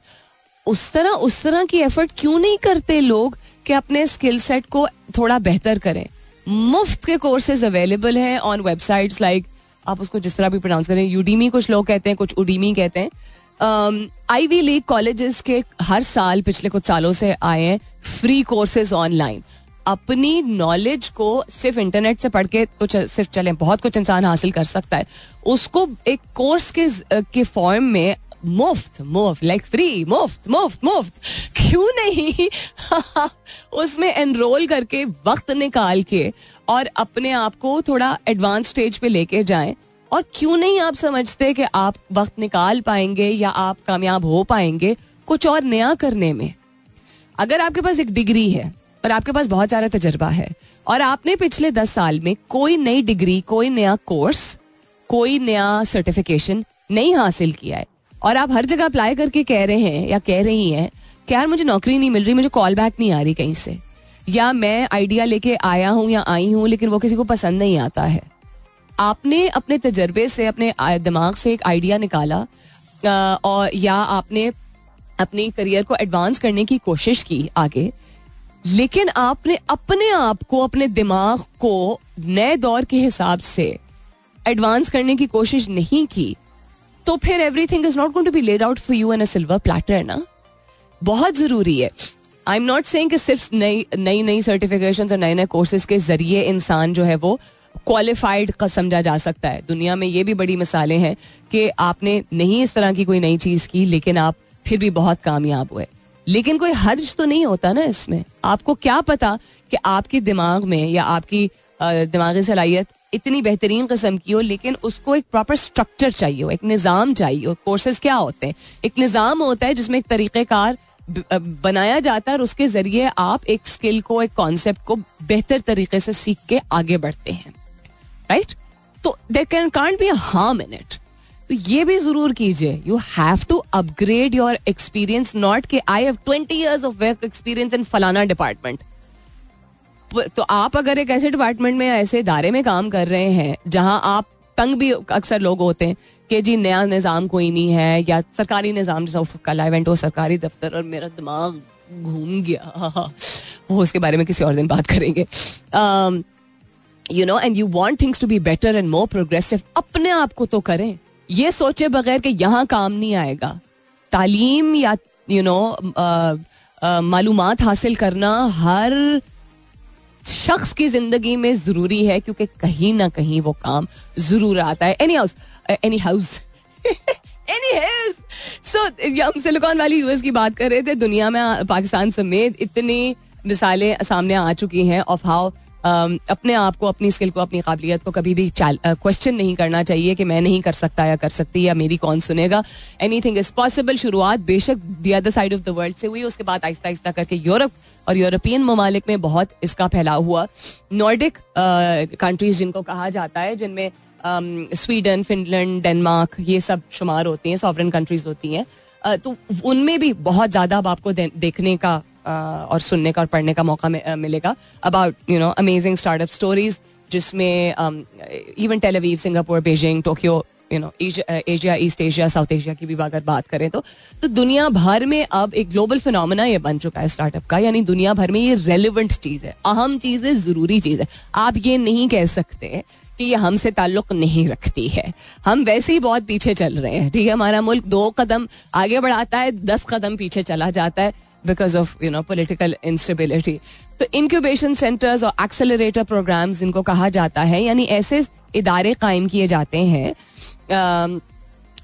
उस तरह उस तरह की एफर्ट क्यों नहीं करते लोग कि अपने स्किल सेट को थोड़ा बेहतर करें? मुफ़्त के कोर्सेज अवेलेबल हैं ऑन वेबसाइट्स लाइक आप उसको जिस तरह भी प्रोनाउंस करें यूडीमी कुछ लोग कहते हैं, कुछ उडीमी कहते हैं. आई वी लीग कॉलेजेस के हर साल पिछले कुछ सालों से आए हैं फ्री कोर्सेज ऑनलाइन अपनी नॉलेज को सिर्फ़ इंटरनेट से पढ़ के तो सिर्फ़ चले, बहुत कुछ इंसान हासिल कर सकता है। उसको एक कोर्स के के फॉर्म में मुफ़्त मुफ़्त लाइक फ्री मुफ़्त मुफ़्त मुफ़्त, क्यों नहीं? उसमें एनरोल करके वक्त निकाल के और अपने आप को थोड़ा एडवांस स्टेज पे लेके जाएँ। और क्यों नहीं आप समझते कि आप वक्त निकाल पाएँगे या आप कामयाब हो पाएँगे कुछ और नया करने में? अगर आपके पास एक डिग्री है और आपके पास बहुत सारा तजर्बा है। और आपने पिछले दस साल में कोई नई डिग्री, कोई नया कोर्स, कोई नया सर्टिफिकेशन नहीं हासिल किया है। और आप हर जगह अप्लाई करके कह रहे हैं या कह रही हैं कि यार मुझे नौकरी नहीं मिल रही, मुझे कॉल बैक नहीं आ रही कहीं से। या मैं आइडिया लेके आया हूँ या आई हूँ, लेकिन वो किसी को पसंद नहीं आता है। आपने अपने तजर्बे से, अपने दिमाग से एक आइडिया निकाला और या आपने अपनी करियर को एडवांस करने की कोशिश की आगे लेकिन आपने अपने आप को, अपने दिमाग को नए दौर के हिसाब से एडवांस करने की कोशिश नहीं की तो फिर everything is not going to be laid out for you on a silver platter ना? बहुत ज़रूरी है। आई एम नॉट सेइंग कि सिर्फ़ नई नई नई सर्टिफिकेशन और नए नए कोर्सेज के ज़रिए इंसान जो है वो क्वालिफाइड का, समझा जा सकता है। दुनिया में ये भी बड़ी मिसालें हैं कि आपने नहीं इस तरह की कोई नई चीज़ की, लेकिन आप फिर भी बहुत कामयाब हुए। लेकिन कोई हर्ज तो नहीं होता ना इसमें। आपको क्या पता कि आपके दिमाग में या आपकी दिमागी सलाहियत इतनी बेहतरीन कस्म की हो, लेकिन उसको एक प्रॉपर स्ट्रक्चर चाहिए हो, एक निज़ाम चाहिए हो। कोर्सेज क्या होते हैं? एक निज़ाम होता है जिसमें एक तरीक़ेकार बनाया जाता है और उसके ज़रिए आप एक स्किल को, एक कॉन्सेप्ट को बेहतर तरीके से सीख के आगे बढ़ते हैं। राइट तो there can can't be harm in it तो ये भी ज़रूर कीजिए। You have to upgrade your experience not के I have twenty years of work experience in फलाना डिपार्टमेंट तो आप अगर एक ऐसे डिपार्टमेंट में ऐसे इदारे में काम कर रहे हैं, जहाँ आप तंग भी अक्सर लोग होते हैं कि जी नया निज़ाम कोई नहीं है या सरकारी निज़ाम जैसा कल आई सरकारी दफ्तर और मेरा दिमाग घूम गया। वो उसके बारे में किसी और दिन बात करेंगे। You know and you want things to be better and more progressive अपने आप को तो करें। ये सोचे बगैर कि यहाँ काम नहीं आएगा। तालीम या यू नो मालूम हासिल करना हर शख्स की ज़िंदगी में ज़रूरी है, क्योंकि कहीं ना कहीं वो काम ज़रूर आता है। Any house any house any house so हम सिलिकॉन वाली यूएस की बात कर रहे थे, दुनिया में, पाकिस्तान समेत इतनी मिसालें सामने आ चुकी हैं ऑफ़ हाउ अपने आप को, अपनी स्किल को, अपनी काबिलियत को कभी भी क्वेश्चन नहीं करना चाहिए कि मैं नहीं कर सकता या कर सकती या मेरी कौन सुनेगा। एनी थिंग इज़ पॉसिबल शुरुआत बेशक the other side of the world से हुई, उसके बाद आहिस्ता आहिस्ता करके यूरोप और यूरोपियन ममालिक में बहुत इसका फैलाव हुआ। नॉर्डिक कंट्रीज़ जिनको कहा जाता है, जिनमें स्वीडन फिनलैंड डेनमार्क ये सब शुमार होती हैं सॉवरन कंट्रीज़ होती हैं। तो उनमें भी बहुत ज़्यादा अब आपको देखने का और सुनने का और पढ़ने का मौका मिलेगा। About you know amazing startup stories जिसमें even Tel Aviv Singapore Beijing Tokyo you know Asia East Asia South Asia की भी अगर बात करें तो तो दुनिया भर में अब एक ग्लोबल फिनोमिना ये बन चुका है स्टार्टअप का। यानी दुनिया भर में ये रेलिवेंट चीज़ है, अहम चीज़ है, ज़रूरी चीज़ है। आप ये नहीं कह सकते कि ये हमसे ताल्लुक नहीं रखती है। हम वैसे ही बहुत पीछे चल रहे हैं, ठीक है? हमारा मुल्क दो कदम आगे बढ़ाता है, दस कदम पीछे चला जाता है। Because of you know political instability तो इंक्यूबेशन सेंटर्स और एक्सेलरेटर प्रोग्राम्स जिनको कहा जाता है, यानी ऐसे इदारे कायम किए जाते हैं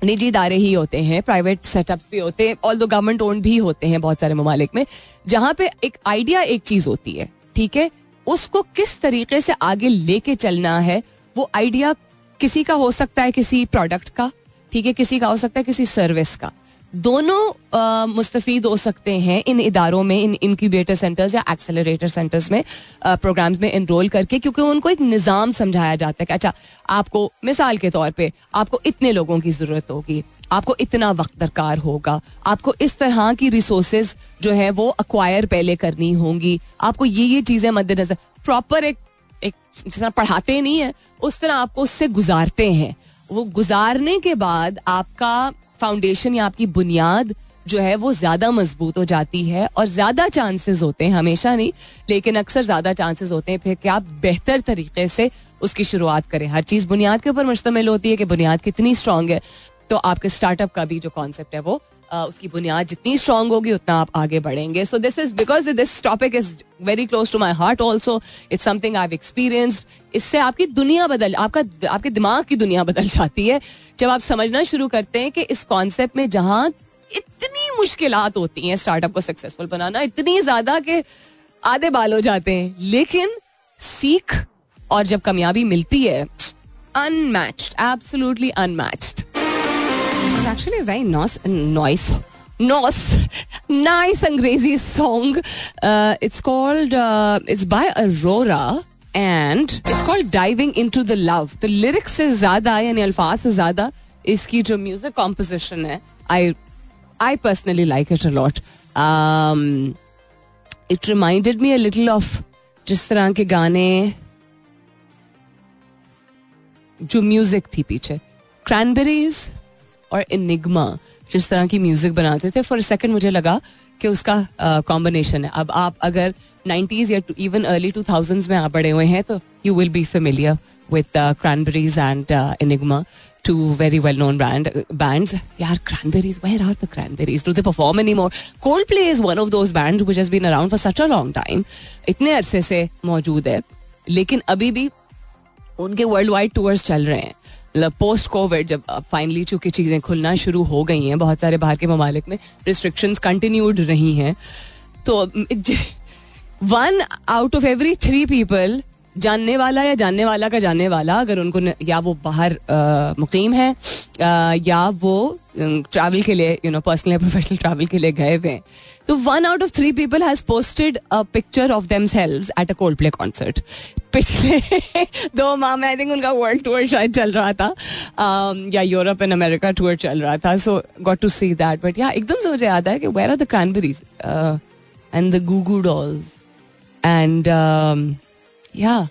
निजी इदारे ही होते हैं प्राइवेट सेटअप्स भी होते हैं ऑल दो गवर्नमेंट ओन भी होते हैं बहुत सारे ममालिक में, जहाँ पे एक आइडिया एक चीज़ होती है, ठीक है? उसको किस तरीके से आगे लेके चलना है, वो आइडिया किसी का हो सकता है किसी प्रोडक्ट का, ठीक है? किसी का हो सकता है किसी सर्विस का। दोनों मुस्तफ़ हो सकते हैं इन इदारों में, इन इनक्यूबेटर सेंटर्स या एक्सेलरेटर सेंटर्स में प्रोग्राम्स में इनरोल करके, क्योंकि उनको एक निज़ाम समझाया जाता है कि अच्छा आपको मिसाल के तौर पे, आपको इतने लोगों की ज़रूरत होगी, आपको इतना वक्त दरकार होगा, आपको इस तरह की रिसोर्सेज जो है वो अक्वायर पहले करनी होंगी, आपको ये ये चीज़ें मद्देनजर प्रॉपर एक एक जिस तरह पढ़ाते नहीं है, उस तरह आपको उससे गुजारते हैं। वो गुजारने के बाद आपका फाउंडेशन या आपकी बुनियाद जो है वो ज़्यादा मज़बूत हो जाती है और ज़्यादा चांसेस होते हैं, हमेशा नहीं, लेकिन अक्सर ज़्यादा चांसेस होते हैं। फिर कि आप बेहतर तरीके से उसकी शुरुआत करें। हर चीज़ बुनियाद के ऊपर मुश्तमिल होती है कि बुनियाद कितनी स्ट्रांग है। तो आपके स्टार्टअप का भी जो कॉन्सेप्ट है वो उसकी बुनियाद जितनी स्ट्रांग होगी, उतना आप आगे बढ़ेंगे। So this is because this topic is very close to my heart also it's something I experienced इससे आपकी दुनिया बदल, आपका, आपके दिमाग की दुनिया बदल जाती है। जब आप समझना शुरू करते हैं कि इस कॉन्सेप्ट में जहाँ इतनी मुश्किल होती हैं स्टार्टअप को सक्सेसफुल बनाना, इतनी ज़्यादा के आधे बाल हो जाते हैं। लेकिन सीख और जब कामयाबी मिलती है unmatched absolutely unmatched actually a very nice, nice, nice, nice Angrezi song. Uh, it's called, uh, it's by Aurora. and it's called diving into the love the lyrics से ज्यादा यानी अल्फाज से ज्यादा इसकी जो म्यूजिक कॉम्पोजिशन है I I personally like it a lot it reminded me a little of जिस तरह के गाने जो म्यूजिक थी पीछे क्रैनबेरीज और इनिग्मा जिस तरह की म्यूज़िक बनाते थे फॉर सेकंड मुझे लगा कि उसका कॉम्बिनेशन है। अब आप अगर 90s या इवन अर्ली 2000s में आप बड़े हुए हैं तो you will be familiar with Cranberries and Enigma two very well known brand यार Cranberries where are the Cranberries do they anymore Coldplay is one of those band been around for such a long time इतने अरसे मौजूद है। लेकिन अभी भी उनके world wide tours चल रहे हैं। पोस्ट कोविड जब फाइनली चूँकि चीज़ें खुलना शुरू हो गई हैं बहुत सारे बाहर के ममालिक में रिस्ट्रिक्शंस कंटिन्यूड रही हैं तो one out of every three people जानने वाला या जानने वाला का जानने वाला अगर उनको या वो बाहर मुकीम है आ, या वो ट्रैवल के लिए यू नो पर्सनल या प्रोफेशनल ट्रैवल के लिए गए हुए तो one out of three people has posted a picture of themselves at a Coldplay concert पिछले दो माह में आई थिंक उनका वर्ल्ड टूर शायद चल रहा था। Um, या यूरोप एंड अमेरिका टूर चल रहा था so got to see that but yeah एकदम से मुझे याद है कि where are the Cranberries and the Goo Goo Dolls and yeah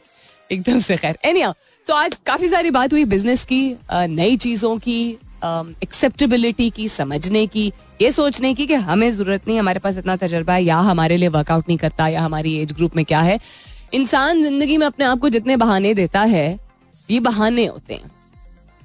एकदम से खैर। एनी तो आज काफ़ी सारी बात हुई बिज़नेस की नई चीज़ों की एक्सेप्टेबिलिटी की, समझने की, ये सोचने की कि हमें ज़रूरत नहीं, हमारे पास इतना तजर्बा है, या हमारे लिए वर्कआउट नहीं करता, या हमारी एज ग्रुप में क्या है। इंसान ज़िंदगी में अपने आप को जितने बहाने देता है, ये बहाने होते हैं।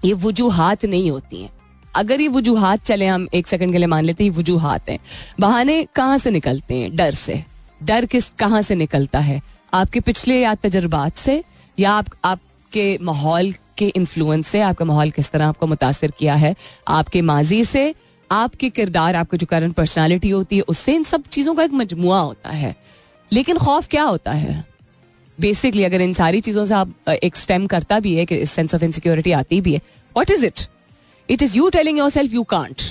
ये वजूहात नहीं होती हैं। अगर ये वजूहत चले, हम एक सेकंड के लिए मान लेते हैं वजूहात हैं। बहाने कहाँ से निकलते हैं? डर से। डर किस, कहाँ से निकलता है? आपके पिछले या तजर्बात से, या आप, आपके माहौल के इन्फ्लुएंस से, आपका माहौल किस तरह आपको मुतासर किया है, आपके माजी से, आपके किरदार, आपकी जो करंट पर्सनालिटी होती है, उससे इन सब चीज़ों का एक मजमुआ होता है। लेकिन खौफ क्या होता है? बेसिकली अगर इन सारी चीज़ों से आप एक स्टेम करता भी है कि सेंस ऑफ़ इनसिक्योरिटी आती भी है what is it it is you telling yourself you can't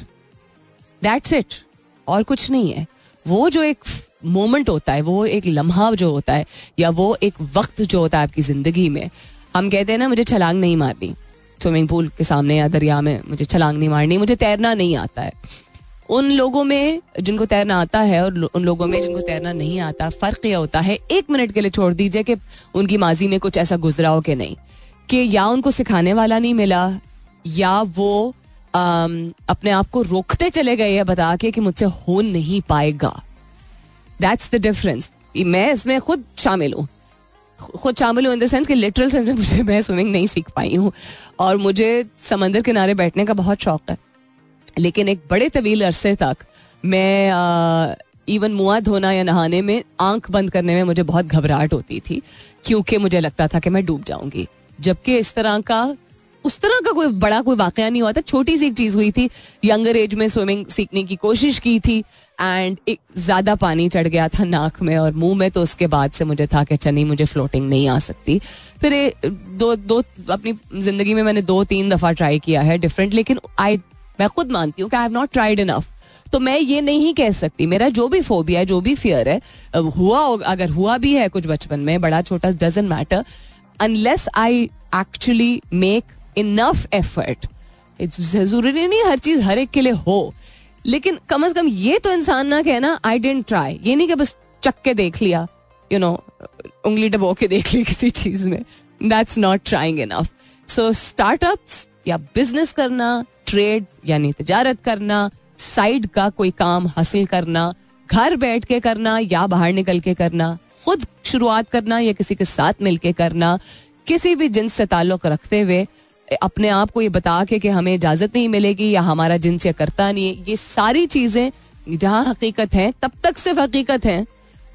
that's it और कुछ नहीं है। वो जो एक मोमेंट होता है, वो एक लम्हा जो होता है, या वो एक वक्त जो होता है आपकी ज़िंदगी में हम कहते हैं ना मुझे छलांग नहीं मारनी। स्विमिंग पूल के सामने या दरिया में मुझे छलांग नहीं मारनी मुझे तैरना नहीं आता है। उन लोगों में जिनको तैरना आता है और उन लोगों में जिनको तैरना नहीं आता फ़र्क यह होता है एक मिनट के लिए छोड़ दीजिए कि उनकी माजी में कुछ ऐसा गुजरा हो कि नहीं कि या उनको सिखाने वाला नहीं मिला या वो आम, अपने आप को रोकते चले गए बता के कि मुझसे हो नहीं पाएगा। दैट्स द डिफरेंस मैं इसमें खुद शामिल हूँ। खुद शामिल हूँ इन द सेंस कि लिटरल सेंस में मुझे मैं स्विमिंग नहीं सीख पाई हूँ। और मुझे समंदर किनारे बैठने का बहुत शौक है लेकिन एक बड़े तवील अरसे तक मैं इवन मुआ धोना या नहाने में आँख बंद करने में मुझे बहुत घबराहट होती थी, क्योंकि मुझे लगता था कि मैं डूब जाऊँगी। जबकि इस तरह का, उस तरह का कोई बड़ा कोई वाकया नहीं हुआ था। छोटी सी एक चीज़ हुई थी, यंगर एज में स्विमिंग सीखने की कोशिश की थी एंड एक ज़्यादा पानी चढ़ गया था नाक में और मुँह में तो उसके बाद से मुझे था कि अच्छा नहीं, मुझे फ्लोटिंग नहीं आ सकती। फिर दो दो, अपनी ज़िंदगी में मैंने दो तीन दफ़ा ट्राई किया है डिफरेंट लेकिन आई मैं खुद मानती हूँ कि I have not tried enough तो मैं ये नहीं कह सकती, मेरा जो भी फोबिया है, जो भी फियर है हुआ अगर हुआ भी है कुछ बचपन में, बड़ा छोटा doesn't matter unless I actually make enough effort ज़रूरी नहीं हर चीज़ हर एक के लिए हो। लेकिन कम अज कम ये तो इंसान ना कहना आई डेंट ट्राई ये नहीं कि बस चक के देख लिया यू नो उंगली डबो के देख ली किसी चीज़ में। That's not trying enough so startups या बिज़नेस करना ट्रेड यानी तजारत करना साइड का कोई काम हासिल करना, घर बैठ के करना या बाहर निकल के करना, खुद शुरुआत करना या किसी के साथ मिलके करना, किसी भी जिन्स से ताल्लुक रखते हुए अपने आप को ये बता के कि हमें इजाज़त नहीं मिलेगी या हमारा जिन्स या करता नहीं है, ये सारी चीज़ें जहाँ हकीकत है, तब तक सिर्फ़ हकीकत है,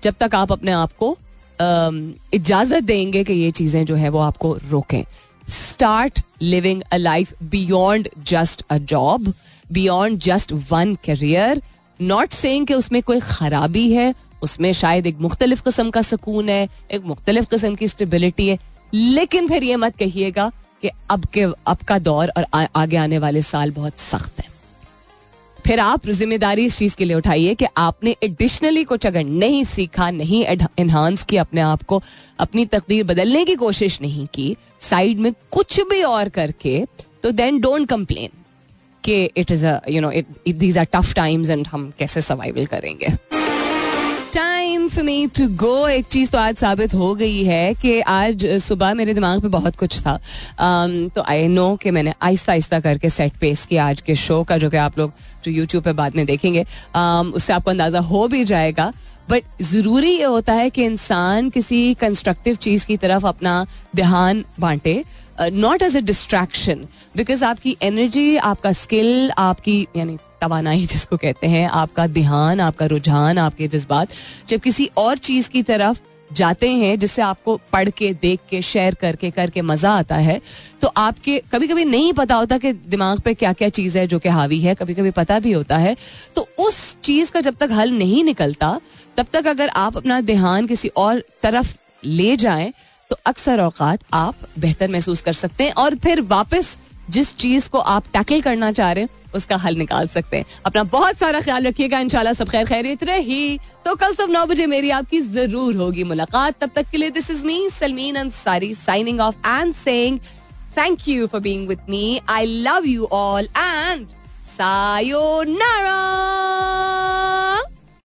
जब तक आप अपने आप को इजाज़त देंगे कि ये चीज़ें जो है वो आपको रोकें। Start living a life beyond just a job beyond just one career not saying कि उसमें कोई खराबी है, उसमें शायद एक मुख्तलिफ़ किस्म का सुकून है, एक मुख्तलिफ़ किस्म की स्टेबिलिटी है, लेकिन फिर ये मत कहिएगा कि अब के अब का दौर और आ, आगे आने वाले साल बहुत सख्त है। फिर आप ज़िम्मेदारी इस चीज़ के लिए उठाइए कि आपने एडिशनली कुछ अगर नहीं सीखा नहीं एनहांस किया अपने आप को अपनी तकदीर बदलने की कोशिश नहीं की साइड में कुछ भी और करके तो देन डोंट कंप्लेन कि it is you know these are tough times and हम कैसे सर्वाइवल करेंगे। Time for me to go एक चीज़ तो आज साबित हो गई है कि आज सुबह मेरे दिमाग में बहुत कुछ था। Um, तो आई नो कि मैंने आहिस्ता आहिस्ता करके सेट पेस किया आज के शो का जो कि आप लोग जो यूट्यूब पे बाद में देखेंगे। Um, उससे आपको अंदाज़ा हो भी जाएगा। बट ज़रूरी ये होता है कि इंसान किसी कंस्ट्रक्टिव चीज़ की तरफ़ अपना ध्यान बांटे। Not as a distraction because आपकी एनर्जी आपका स्किल आपकी यानी तवानाई जिसको कहते हैं, आपका ध्यान, आपका रुझान, आपके जज्बात जब किसी और चीज़ की तरफ़ जाते हैं, जिससे आपको पढ़ के, देख के शेयर करके करके मज़ा आता है तो आपके कभी कभी नहीं पता होता कि दिमाग पे क्या क्या चीज़ है जो कि हावी है कभी कभी पता भी होता है तो उस चीज़ का जब तक हल नहीं निकलता, तब तक अगर आप अपना ध्यान किसी और तरफ़ ले जाएँ तो अक्सर औकात आप बेहतर महसूस कर सकते हैं और फिर वापस जिस चीज़ को आप टैकल करना चाह रहे हैं उसका हल निकाल सकते हैं। अपना बहुत सारा ख्याल रखिएगा, इंशाल्लाह सब खैर खैरियत रही। तो कल सब नौ बजे मेरी आपकी ज़रूर होगी मुलाकात। तब तक के लिए this is me Salmeen Ansari signing off and saying thank you for being with me I love you all and sayonara